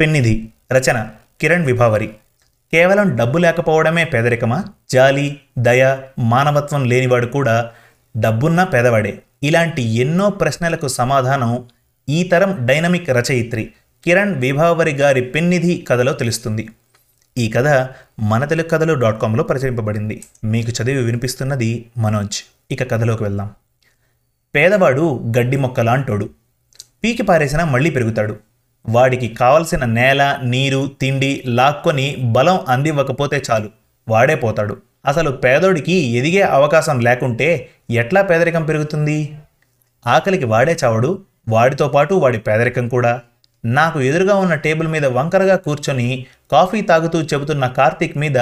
పెన్నిధి రచన కిరణ్ విభావరి. కేవలం డబ్బు లేకపోవడమే పేదరికమా? జాలి దయ మానవత్వం లేనివాడు కూడా డబ్బున్న పేదవాడే. ఇలాంటి ఎన్నో ప్రశ్నలకు సమాధానం ఈ తరం డైనమిక్ రచయిత్రి కిరణ్ విభావరి గారి పెన్నిధి కథలో తెలుస్తుంది. ఈ కథ మన తెలుగు కథలు డాట్ కామ్లో ప్రచురింపబడింది. మీకు చదివి వినిపిస్తున్నది మనోజ్. ఇక కథలోకి వెళ్దాం. పేదవాడు గడ్డి మొక్కలాంటోడు. పీకి పారేసినా మళ్ళీ పెరుగుతాడు. వాడికి కావలసిన నేల నీరు తిండి లాక్కొని బలం అందివ్వకపోతే చాలు. వాడే పోతాడు. అసలు పేదోడికి ఎదిగే అవకాశం లేకుంటే ఎట్లా పేదరికం పెరుగుతుంది? ఆకలికి వాడే చావడు. వాడితో పాటు వాడి పేదరికం కూడా. నాకు ఎదురుగా ఉన్న టేబుల్ మీద వంకరగా కూర్చొని కాఫీ తాగుతూ చెబుతున్న కార్తీక్ మీద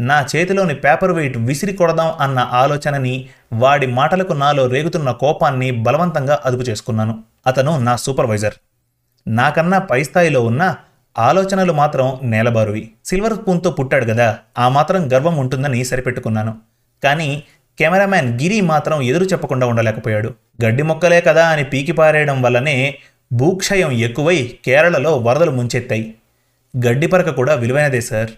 నా చేతిలోని పేపర్ వెయిట్ విసిరి కొడదాం అన్న ఆలోచనని వాడి మాటలకు నాలో రేగుతున్న కోపాన్ని బలవంతంగా అదుపు చేసుకున్నాను. అతను నా సూపర్వైజర్. నాకన్నా పై స్థాయిలో ఉన్న ఆలోచనలు మాత్రం నేలబారువి. సిల్వర్ స్పూన్తో పుట్టాడు కదా ఆ మాత్రం గర్వం ఉంటుందని సరిపెట్టుకున్నాను. కానీ కెమెరామ్యాన్ గిరి మాత్రం ఎదురు చెప్పకుండా ఉండలేకపోయాడు. గడ్డి మొక్కలే కదా అని పీకి పారేయడం వల్లనే భూక్షయం ఎక్కువై కేరళలో వరదలు ముంచెత్తాయి. గడ్డి పరక కూడా విలువైనదే సార్.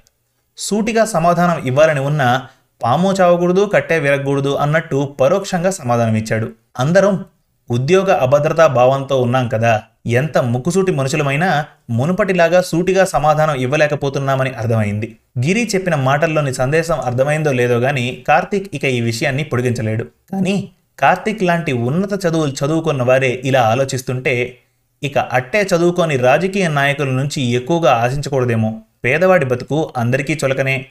సూటిగా సమాధానం ఇవ్వాలని ఉన్న పాము చావకూడదు కట్టే విరగకూడదు అన్నట్టు పరోక్షంగా సమాధానం ఇచ్చాడు అందరం ఉద్యోగ అభద్రతా భావంతో ఉన్నాం కదా ఎంత ముక్కుసూటి మనుషులమైనా మునుపటిలాగా సూటిగా సమాధానం ఇవ్వలేకపోతున్నామని అర్థమైంది. గిరి చెప్పిన మాటల్లోని సందేశం అర్థమైందో లేదో గాని కార్తీక్ ఇక ఈ విషయాన్ని పొడిగించలేడు. కానీ కార్తీక్ లాంటి ఉన్నత చదువులు చదువుకున్న వారే ఇలా ఆలోచిస్తుంటే ఇక అట్టే చదువుకొని రాజకీయ నాయకుల నుంచి ఎక్కువగా ఆశించకూడదేమో. పేదవాడి బతుకు అందరికీ చులకనే.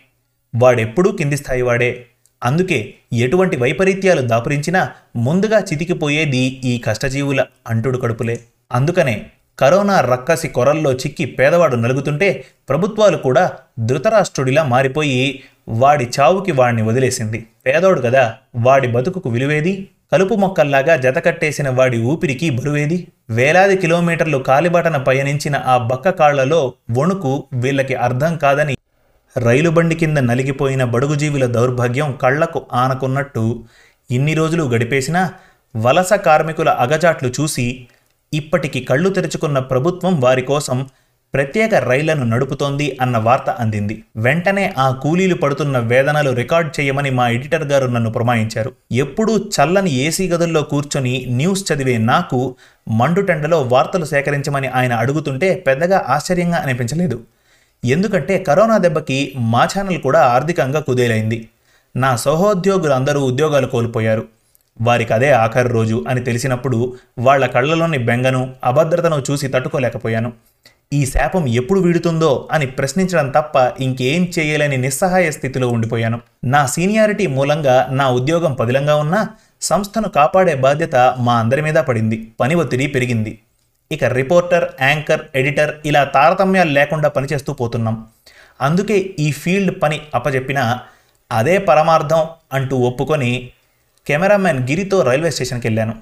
వాడెప్పుడూ కింది స్థాయి వాడే. అందుకే ఎటువంటి వైపరీత్యాలు దాపురించినా ముందుగా చితికిపోయేది ఈ కష్టజీవుల అంటుడు కడుపులే. అందుకనే కరోనా రక్కసి కొరల్లో చిక్కి పేదవాడు నలుగుతుంటే ప్రభుత్వాలు కూడా ధృతరాష్ట్రుడిలా మారిపోయి వాడి చావుకి వాడిని వదిలేసింది. పేదోడు కదా వాడి బతుకుకు విలువేది? కలుపు మొక్కల్లాగా జతకట్టేసిన వాడి ఊపిరికి బరువేది? వేలాది కిలోమీటర్లు కాలిబాటన పయనించిన ఆ బక్క కాళ్ళలో వణుకు వీళ్ళకి అర్థం కాదని రైలు బండి కింద నలిగిపోయిన బడుగుజీవుల దౌర్భాగ్యం కళ్ళకు ఆనకున్నట్టు ఇన్ని రోజులు గడిపేసినా వలస కార్మికుల అగజాట్లు చూసి ఇప్పటికి కళ్ళు తెరుచుకున్న ప్రభుత్వం వారి కోసం ప్రత్యేక రైళ్ళను నడుపుతోంది అన్న వార్త అందింది. వెంటనే ఆ కూలీలు పడుతున్న వేదనలు రికార్డ్ చేయమని మా ఎడిటర్ గారు నన్ను పురమాయించారు ఎప్పుడూ చల్లని ఏసీ గదుల్లో కూర్చొని న్యూస్ చదివే నాకు మండుటెండలో వార్తలు సేకరించమని ఆయన అడుగుతుంటే పెద్దగా ఆశ్చర్యంగా అనిపించలేదు. ఎందుకంటే కరోనా దెబ్బకి మా ఛానల్ కూడా ఆర్థికంగా కుదేలైంది. నా సహోద్యోగులందరూ ఉద్యోగాలు కోల్పోయారు. వారికి అదే ఆఖరి రోజు అని తెలిసినప్పుడు వాళ్ళ కళ్ళలోని బెంగను అభద్రతను చూసి తట్టుకోలేకపోయాను. ఈ శాపం ఎప్పుడు వీడుతుందో అని ప్రశ్నించడం తప్ప ఇంకేం చేయలేని నిస్సహాయ స్థితిలో ఉండిపోయాను. నా సీనియారిటీ మూలంగా నా ఉద్యోగం పదిలంగా ఉన్నా సంస్థను కాపాడే బాధ్యత మా అందరి మీద పడింది. పని ఒత్తిడి పెరిగింది. ఇక రిపోర్టర్ యాంకర్ ఎడిటర్ ఇలా తారతమ్యాలు లేకుండా పనిచేస్తూ పోతున్నాం. అందుకే ఈ ఫీల్డ్ పని అప్పచెప్పినా అదే పరమార్థం అంటూ ఒప్పుకొని కెమెరామ్యాన్ గిరితో రైల్వే స్టేషన్కి వెళ్ళాను.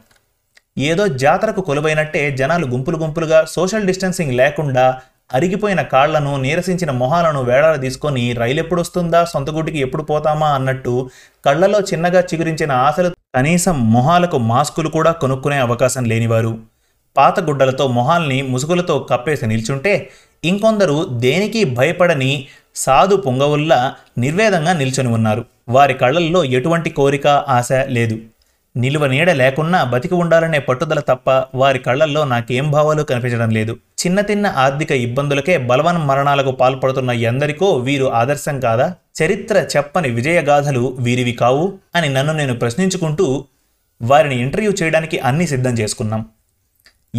ఏదో జాతరకు కొలువైనట్టే జనాలు గుంపులు గుంపులుగా సోషల్ డిస్టెన్సింగ్ లేకుండా అరిగిపోయిన కాళ్ళను నీరసించిన మొహాలను వేడాలు తీసుకొని రైలు ఎప్పుడు వస్తుందా సొంత గుడికి ఎప్పుడు పోతామా అన్నట్టు కళ్ళలో చిన్నగా చిగురించిన ఆశలు కనీసం మొహాలకు మాస్కులు కూడా కొనుక్కునే అవకాశం లేనివారు. పాత గుడ్డలతో మొహాల్ని ముసుగులతో కప్పేసి నిల్చుంటే ఇంకొందరు దేనికి భయపడని సాధు పొంగవుల్లా నిర్వేదంగా నిల్చొని ఉన్నారు. వారి కళ్ళల్లో ఎటువంటి కోరిక ఆశ లేదు. నిలువ నీడ లేకున్నా బతికి ఉండాలనే పట్టుదల తప్ప వారి కళ్ళల్లో నాకేం భావాలు కనిపించడం లేదు. చిన్న తిన్న ఆర్థిక ఇబ్బందులకే బలవన్ మరణాలకు పాల్పడుతున్న ఎందరికో వీరు ఆదర్శం కాదా? చరిత్ర చెప్పని విజయగాథలు వీరివి కావు అని నన్ను నేను ప్రశ్నించుకుంటూ వారిని ఇంటర్వ్యూ చేయడానికి అన్నీ సిద్ధం చేసుకున్నాం.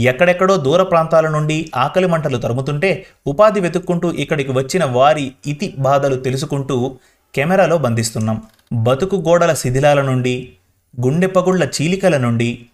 ఎక్కడెక్కడో దూర ప్రాంతాల నుండి ఆకలి మంటలు తరుముతుంటే ఉపాధి వెతుక్కుంటూ ఇక్కడికి వచ్చిన వారి ఇతి బాధలు తెలుసుకుంటూ కెమెరాలో బంధిస్తున్నాం. బతుకు గోడల శిథిలాల నుండి గుండెపగుళ్ళ చీలికల నుండి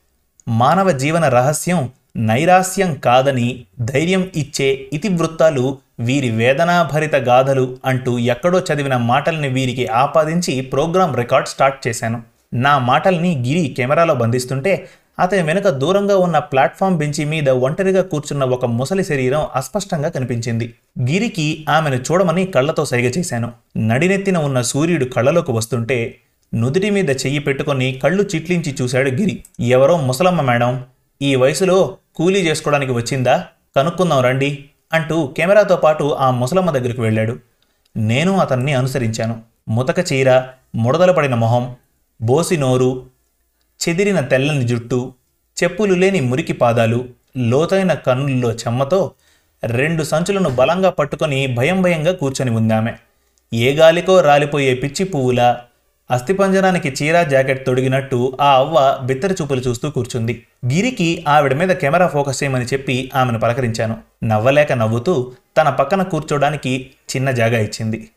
మానవ జీవన రహస్యం నైరాస్యం కాదని ధైర్యం ఇచ్చే ఇతివృత్తాలు వీరి వేదనాభరిత గాథలు అంటూ ఎక్కడో చదివిన మాటల్ని వీరికి ఆపాదించి ప్రోగ్రాం రికార్డ్ స్టార్ట్ చేశాను. నా మాటల్ని గిరి కెమెరాలో బంధిస్తుంటే అతని వెనుక దూరంగా ఉన్న ప్లాట్ఫామ్ బెంచి మీద ఒంటరిగా కూర్చున్న ఒక ముసలి శరీరం అస్పష్టంగా కనిపించింది. గిరికి ఆమెను చూడమని కళ్ళతో సైగ చేశాను. నడినెత్తిన ఉన్న సూర్యుడు కళ్ళలోకి వస్తుంటే నుదుటి మీద చెయ్యి పెట్టుకొని కళ్ళు చిట్లించి చూశాడు గిరి. ఎవరో ముసలమ్మ మేడం ఈ వయసులో కూలీ చేసుకోవడానికి వచ్చిందా? కనుక్కుందాం రండి అంటూ కెమెరాతో పాటు ఆ ముసలమ్మ దగ్గరికి వెళ్ళాడు. నేను అతన్ని అనుసరించాను. ముతక చీర ముడదల పడిన మొహం బోసి నోరు చెదిరిన తెల్లని జుట్టు చెప్పులు లేని మురికి పాదాలు లోతైన కన్నుల్లో చెమ్మతో రెండు సంచులను బలంగా పట్టుకొని భయం భయంగా కూర్చొని ఉందామె. ఏ గాలికో రాలిపోయే పిచ్చి పువ్వుల అస్థిపంజరానికి చీర జాకెట్ తొడిగినట్టు ఆ అవ్వ బిత్తరి చూపులు చూస్తూ కూర్చుంది. గిరికి ఆవిడ మీద కెమెరా ఫోకస్ చేయమని చెప్పి ఆమెను పలకరించాను. నవ్వలేక నవ్వుతూ తన పక్కన కూర్చోడానికి చిన్న జాగా ఇచ్చింది.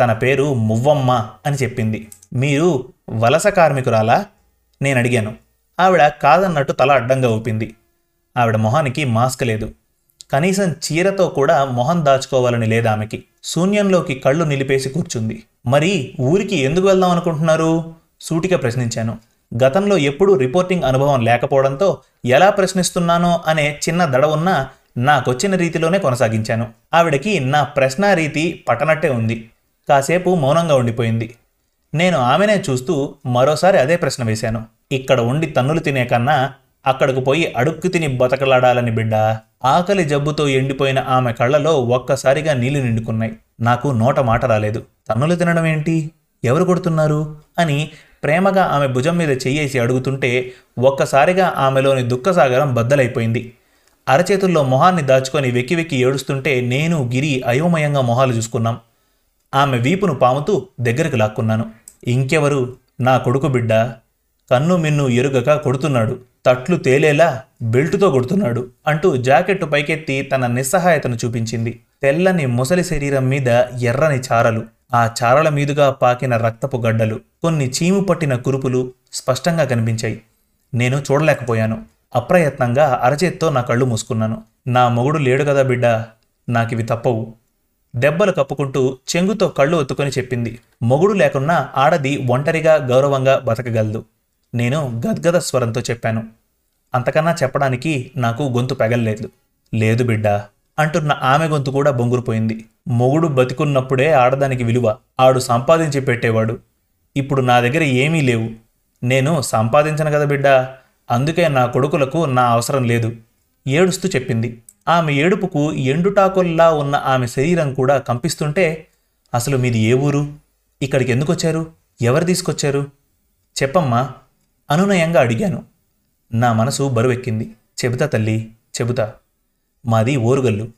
తన పేరు మువ్వమ్మ అని చెప్పింది. మీరు వలస కార్మికురాలా? నేను అడిగాను. ఆవిడ కాదన్నట్టు తల అడ్డంగా ఊపింది. ఆవిడ మొహానికి మాస్క్ లేదు. కనీసం చీరతో కూడా మొహం దాచుకోవాలని లేదామెకి. ఆమెకి శూన్యంలోకి కళ్ళు నిలిపేసి కూర్చుంది. మరి ఊరికి ఎందుకు వెళ్దాం అనుకుంటున్నారు? సూటిగా ప్రశ్నించాను. గతంలో ఎప్పుడూ రిపోర్టింగ్ అనుభవం లేకపోవడంతో ఎలా ప్రశ్నిస్తున్నానో అనే చిన్న దడ ఉన్నా నాకొచ్చిన రీతిలోనే కొనసాగించాను. ఆవిడకి నా ప్రశ్న రీతి పట్టనట్టే ఉంది. కాసేపు మౌనంగా ఉండిపోయింది. నేను ఆమెనే చూస్తూ మరోసారి అదే ప్రశ్న వేశాను. ఇక్కడ ఉండి తన్నులు తినే కన్నా అక్కడకు పోయి అడుక్కు తిని బతకలాడాలని బిడ్డ. ఆకలి జబ్బుతో ఎండిపోయిన ఆమె కళ్ళలో ఒక్కసారిగా నీళ్ళు నిండుకున్నాయి. నాకు నోట మాట రాలేదు. తన్నులు తినడం ఏంటి? ఎవరు కొడుతున్నారు? అని ప్రేమగా ఆమె భుజం మీద చెయ్యేసి అడుగుతుంటే ఒక్కసారిగా ఆమెలోని దుఃఖసాగరం బద్దలైపోయింది. అరచేతుల్లో మొహాన్ని దాచుకొని వెక్కి వెక్కి ఏడుస్తుంటే నేను గిరి అయోమయంగా మొహాలు చూసుకున్నాం. ఆమె వీపును పాముతూ దగ్గరకు లాక్కున్నాను. ఇంకెవరు? నా కొడుకు బిడ్డ? కన్ను మిన్ను ఎరుగక కొడుతున్నాడు. తట్లు తేలేలా బెల్టుతో కొడుతున్నాడు అంటూ జాకెట్టు పైకెత్తి తన నిస్సహాయతను చూపించింది. తెల్లని ముసలి శరీరం మీద ఎర్రని చారలు ఆ చారల మీదుగా పాకిన రక్తపు గడ్డలు కొన్ని చీము పట్టిన కురుపులు స్పష్టంగా కనిపించాయి. నేను చూడలేకపోయాను. అప్రయత్నంగా అరచేత్తో నా కళ్ళు మూసుకున్నాను. నా మొగుడు లేడు కదా బిడ్డ? నాకివి తప్పవు. దెబ్బలు కప్పుకుంటూ చెంగుతో కళ్ళు ఒత్తుకొని చెప్పింది. మొగుడు లేకున్నా ఆడది ఒంటరిగా గౌరవంగా బతకగలదు. నేను గద్గద స్వరంతో చెప్పాను. అంతకన్నా చెప్పడానికి నాకు గొంతు పెగల్లేదు. లేదు బిడ్డ అంటున్న ఆమె గొంతు కూడా బొంగురుపోయింది. మొగుడు బతికున్నప్పుడే ఆడదానికి విలువ ఆడు సంపాదించి పెట్టేవాడు. ఇప్పుడు నా దగ్గర ఏమీ లేవు. నేను సంపాదించను కదా బిడ్డ అందుకే నా కొడుకులకు నా అవసరం లేదు ఏడుస్తూ చెప్పింది. ఆమె ఏడుపుకు ఎండుటాకుల్లా ఉన్న ఆమె శరీరం కూడా కంపిస్తుంటే అసలు మీది ఏ ఊరు? ఇక్కడికి ఎందుకు వచ్చారు ఎవరు తీసుకొచ్చారు? చెప్పమ్మా అనునయంగా అడిగాను. నా మనసు బరువెక్కింది. చెబుతా తల్లి చెబుతా. మాది ఓరుగల్లు.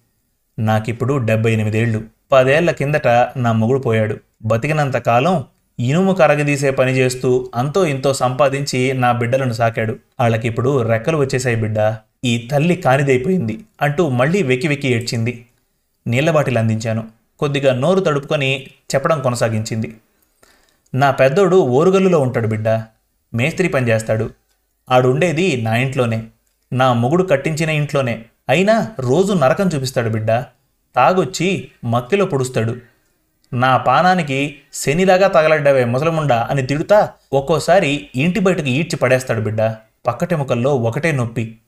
నాకిప్పుడు డెబ్బై ఎనిమిదేళ్ళు పదేళ్ళ కిందట నా మొగుడు పోయాడు. బతికినంత కాలం ఇనుము కరగదీసే పని చేస్తూ అంతో ఇంతో సంపాదించి నా బిడ్డలను సాకాడు. వాళ్ళకిప్పుడు రెక్కలు వచ్చేసాయి బిడ్డ. ఈ తల్లి కానిదైపోయింది అంటూ మళ్ళీ వెక్కి వెక్కి ఏడ్చింది. నీళ్ళ బాటిల్ అందించాను కొద్దిగా నోరు తడుపుకొని చెప్పడం కొనసాగించింది. నా పెద్దోడు ఓరుగల్లులో ఉంటాడు బిడ్డ. మేస్త్రి పని చేస్తాడు. ఆడుండేది నా ఇంట్లోనే. నా మొగుడు కట్టించిన ఇంట్లోనే. అయినా రోజు నరకం చూపిస్తాడు బిడ్డ. తాగొచ్చి మక్కిలో పొడుస్తాడు. నా పానానికి శనిలాగా తగలడ్డావే ముసలముండా అని తిడుతా ఒక్కోసారి ఇంటి బయటకు ఈడ్చి పడేస్తాడు బిడ్డ. పక్కటెముకల్లో ఒకటే నొప్పి.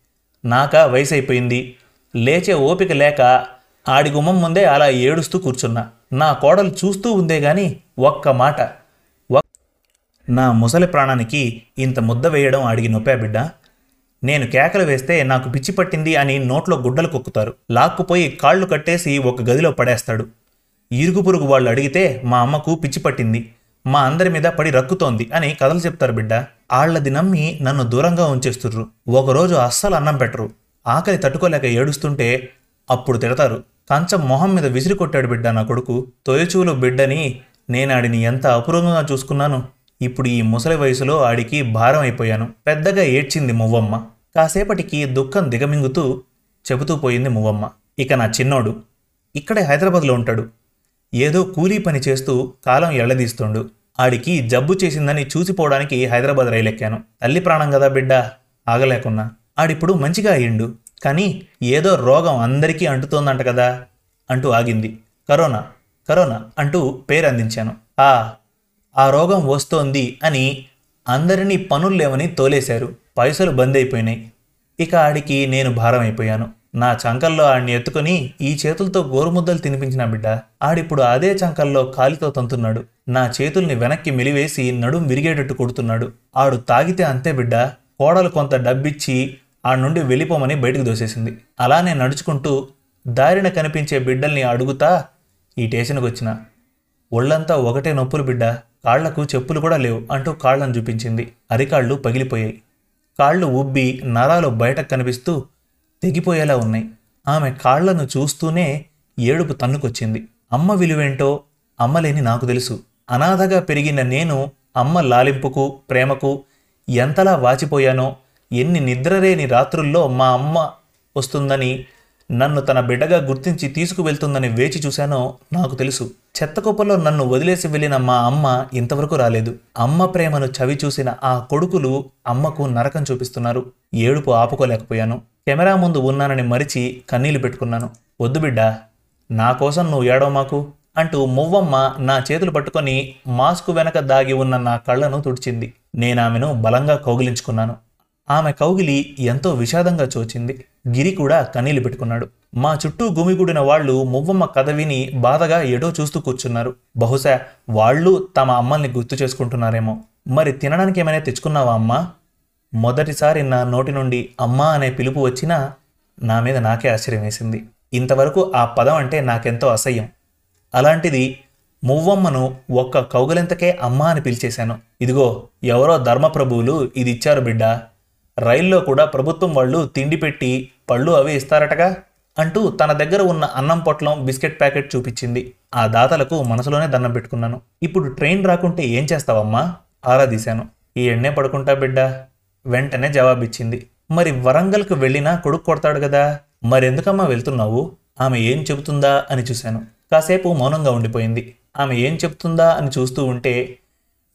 నాక వయసు అయిపోయింది లేచే ఓపిక లేక ఆడి గుమ్మం ముందే అలా ఏడుస్తూ కూర్చున్నా. నా కోడలు చూస్తూ ఉందే గాని ఒక్క మాట. నా ముసలి ప్రాణానికి ఇంత ముద్ద వేయడం అడిగి నొప్పా బిడ్డ? నేను కేకలు వేస్తే నాకు పిచ్చి పట్టింది అని నోట్లో గుడ్డలు కొక్కుతారు. లాక్కుపోయి కాళ్ళు కట్టేసి ఒక గదిలో పడేస్తాడు. ఇరుగు పొరుగు వాళ్ళు అడిగితే మా అమ్మకు పిచ్చి పట్టింది. మా అందరి మీద పడి రక్కుతోంది అని కథలు చెప్తారు బిడ్డ. ఆళ్ళది నమ్మి నన్ను దూరంగా ఉంచేస్తుర్రు. ఒకరోజు అస్సలు అన్నం పెట్టరు. ఆకలి తట్టుకోలేక ఏడుస్తుంటే అప్పుడు తిడతారు. కంచం మొహం మీద విసిరి కొట్టాడు బిడ్డ నా కొడుకు. తొయచూలు బిడ్డని నేను ఆడిని ఎంత అపూర్వంగా చూసుకున్నాను. ఇప్పుడు ఈ ముసలి వయసులో ఆడికి భారం అయిపోయాను. పెద్దగా ఏడ్చింది మువ్వమ్మ. కాసేపటికి దుఃఖం దిగమింగుతూ చెబుతూ పోయింది మువ్వమ్మ. ఇక నా చిన్నోడు. ఇక్కడే హైదరాబాద్లో ఉంటాడు. ఏదో కూలీ పని చేస్తూ కాలం ఎళ్ళదీస్తుండు ఆడికి జబ్బు చేసిందని చూసిపోవడానికి హైదరాబాద్ రైలెక్కాను. తల్లి ప్రాణం కదా బిడ్డ ఆగలేకున్నా. ఆడిప్పుడు మంచిగా అయ్యిండు. కానీ ఏదో రోగం అందరికీ అంటుతోందంట కదా అంటూ ఆగింది. కరోనా కరోనా అంటూ పేరు అందించాను. ఆ ఆ రోగం వస్తోంది అని అందరినీ పనులు లేవని తోలేశారు. పైసలు బంద్ అయిపోయినాయి. ఇక ఆడికి నేను భారం అయిపోయాను. నా చంకల్లో ఆడిని ఎత్తుకొని ఈ చేతులతో గోరుముద్దలు తినిపించిన బిడ్డ. ఆడిప్పుడు అదే చంకల్లో కాలితో తంతున్నాడు. నా చేతుల్ని వెనక్కి మెలివేసి నడుం విరిగేటట్టు కొడుతున్నాడు. ఆడు తాగితే అంతే బిడ్డ. కోడలు కొంత డబ్బిచ్చి ఆ నుండి వెళ్ళిపోమని బయటకు దోసేసింది. అలానే నడుచుకుంటూ దారిన కనిపించే బిడ్డల్ని అడుగుతా ఈ స్టేషన్కి వచ్చిన. ఒళ్ళంతా ఒకటే నొప్పులు బిడ్డ. కాళ్ళకు చెప్పులు కూడా లేవు అంటూ కాళ్ళను చూపించింది. అరికాళ్ళు పగిలిపోయాయి. కాళ్ళు ఉబ్బి నరాలు బయటకు కనిపిస్తూ తెగిపోయేలా ఉన్నాయి. ఆమె కాళ్ళను చూస్తూనే ఏడుపు తన్నుకొచ్చింది. అమ్మ విలువేంటో అమ్మలేని నాకు తెలుసు. అనాథగా పెరిగిన నేను అమ్మ లాలింపుకు ప్రేమకు ఎంతలా వాచిపోయానో ఎన్ని నిద్రలేని రాత్రుల్లో మా అమ్మ వస్తుందని నన్ను తన బిడ్డగా గుర్తించి తీసుకువెళ్తుందని వేచి చూశానో నాకు తెలుసు. చెత్తకుప్పలో నన్ను వదిలేసి వెళ్ళిన మా అమ్మ ఇంతవరకు రాలేదు. అమ్మ ప్రేమను చవి చూసిన ఆ కొడుకులు అమ్మకు నరకం చూపిస్తున్నారు. ఏడుపు ఆపుకోలేకపోయాను. కెమెరా ముందు ఉన్నానని మరిచి కన్నీళ్ళు పెట్టుకున్నాను. వద్దు బిడ్డా నా కోసం నువ్వు ఏడవ మాకు అంటూ మువ్వమ్మ నా చేతులు పట్టుకొని మాస్కు వెనక దాగి ఉన్న నా కళ్ళను తుడిచింది. నేనామెను బలంగా కౌగిలించుకున్నాను. ఆమె కౌగిలి ఎంతో విషాదంగా చోచింది. గిరి కూడా కన్నీళ్ళు పెట్టుకున్నాడు. మా చుట్టూ గుమిగూడిన వాళ్ళు మువ్వమ్మ కథ విని బాధగా ఎడో చూస్తూ కూర్చున్నారు. బహుశా వాళ్ళు తమ అమ్మల్ని గుర్తు చేసుకుంటున్నారేమో. మరి తినడానికి ఏమైనా తెచ్చుకున్నావా అమ్మా? మొదటిసారి నా నోటి నుండి అమ్మా అనే పిలుపు వచ్చినా నా మీద నాకే ఆశ్చర్యం వేసింది. ఇంతవరకు ఆ పదం అంటే నాకెంతో అసహ్యం. అలాంటిది మువ్వమ్మను ఒక్క కౌగలింతకే అమ్మా అని పిలిచేశాను. ఇదిగో ఎవరో ధర్మప్రభువులు ఇది ఇచ్చారు బిడ్డ. రైల్లో కూడా ప్రభుత్వం వాళ్ళు తిండి పెట్టి పళ్ళు అవి ఇస్తారటగా అంటూ తన దగ్గర ఉన్న అన్నం పొట్లం బిస్కెట్ ప్యాకెట్ చూపించింది. ఆ దాతలకు మనసులోనే దండం పెట్టుకున్నాను. ఇప్పుడు ట్రైన్ రాకుంటే ఏం చేస్తావమ్మా? ఆరాధీశాను ఈ ఎన్నే పడుకుంటా బిడ్డ? వెంటనే జవాబిచ్చింది. మరి వరంగల్కు వెళ్ళినా కొడుకు కొడతాడు కదా? మరెందుకమ్మా వెళ్తున్నావు? ఆమె ఏం చెబుతుందా? అని చూశాను. కాసేపు మౌనంగా ఉండిపోయింది. ఆమె ఏం చెప్తుందా అని చూస్తూ ఉంటే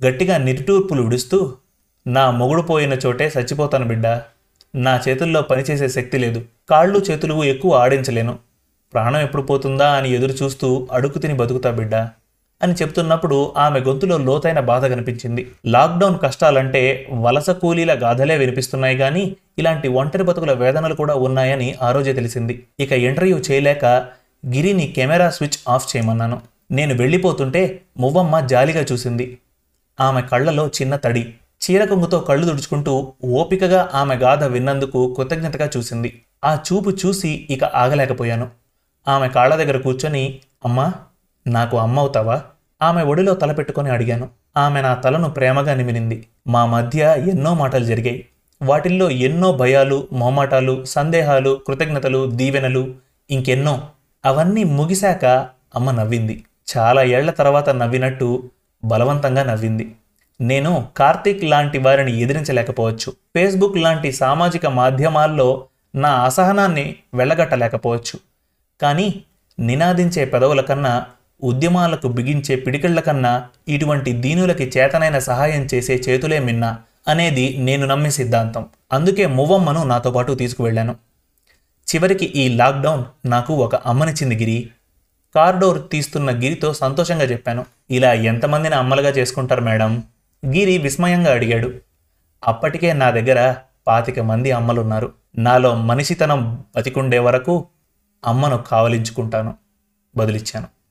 గట్టిగా నిరుటూర్పులు విడుస్తూ నా మొగుడు పోయిన చోటే చచ్చిపోతాను బిడ్డ. నా చేతుల్లో పనిచేసే శక్తి లేదు. కాళ్ళు చేతులు ఎక్కువ ఆడించలేను. ప్రాణం ఎప్పుడు పోతుందా? అని ఎదురు చూస్తూ అడుగు తిని బతుకుతా బిడ్డ. అని చెప్తున్నప్పుడు ఆమె గొంతులో లోతైన బాధ కనిపించింది. లాక్డౌన్ కష్టాలంటే వలస కూలీల గాథలే వినిపిస్తున్నాయి కానీ ఇలాంటి ఒంటరి బతుకుల వేదనలు కూడా ఉన్నాయని ఆ రోజే తెలిసింది. ఇక ఇంటర్వ్యూ చేయలేక గిరిని కెమెరా స్విచ్ ఆఫ్ చేయమన్నాను. నేను వెళ్ళిపోతుంటే మువ్వమ్మ జాలిగా చూసింది. ఆమె కళ్ళలో చిన్న తడి చీర కొంగుతో కళ్ళు తుడుచుకుంటూ ఓపికగా ఆమె గాథ విన్నందుకు కృతజ్ఞతగా చూసింది. ఆ చూపు చూసి ఇక ఆగలేకపోయాను. ఆమె కాళ్ళ దగ్గర కూర్చొని అమ్మా నాకు అమ్మ అవుతావా ఆమె ఒడిలో తలపెట్టుకొని అడిగాను. ఆమె నా తలను ప్రేమగా నిమిరింది. మా మధ్య ఎన్నో మాటలు జరిగాయి. వాటిల్లో ఎన్నో భయాలు మొహమాటాలు సందేహాలు కృతజ్ఞతలు దీవెనలు ఇంకెన్నో. అవన్నీ ముగిశాక అమ్మ నవ్వింది. చాలా ఏళ్ళ తర్వాత నవ్వినట్టు బలవంతంగా నవ్వింది. నేను కార్తీక్ లాంటి వారిని ఎదిరించలేకపోవచ్చు. ఫేస్బుక్ లాంటి సామాజిక మాధ్యమాల్లో నా అసహనాన్ని వెళ్ళగట్టలేకపోవచ్చు కానీ నినాదించే పెదవుల కన్నా ఉద్యమాలకు బిగించే పిడికిళ్ళ కన్నా ఇటువంటి దీనులకి చేతనైన సహాయం చేసే చేతులే మిన్న అనేది నేను నమ్మే సిద్ధాంతం. అందుకే మువ్వమ్మను నాతో పాటు తీసుకువెళ్ళాను. చివరికి ఈ లాక్డౌన్ నాకు ఒక అమ్మనిచ్చింది గిరి. కార్డోర్ తీస్తున్న గిరితో సంతోషంగా చెప్పాను. ఇలా ఎంతమందిని అమ్మలుగా చేసుకుంటారు మేడం? గిరి విస్మయంగా అడిగాడు. అప్పటికే నా దగ్గర పాతిక మంది అమ్మలున్నారు. నాలో మనిషితనం బతికుండే వరకు అమ్మను కావలించుకుంటాను. బదులిచ్చాను.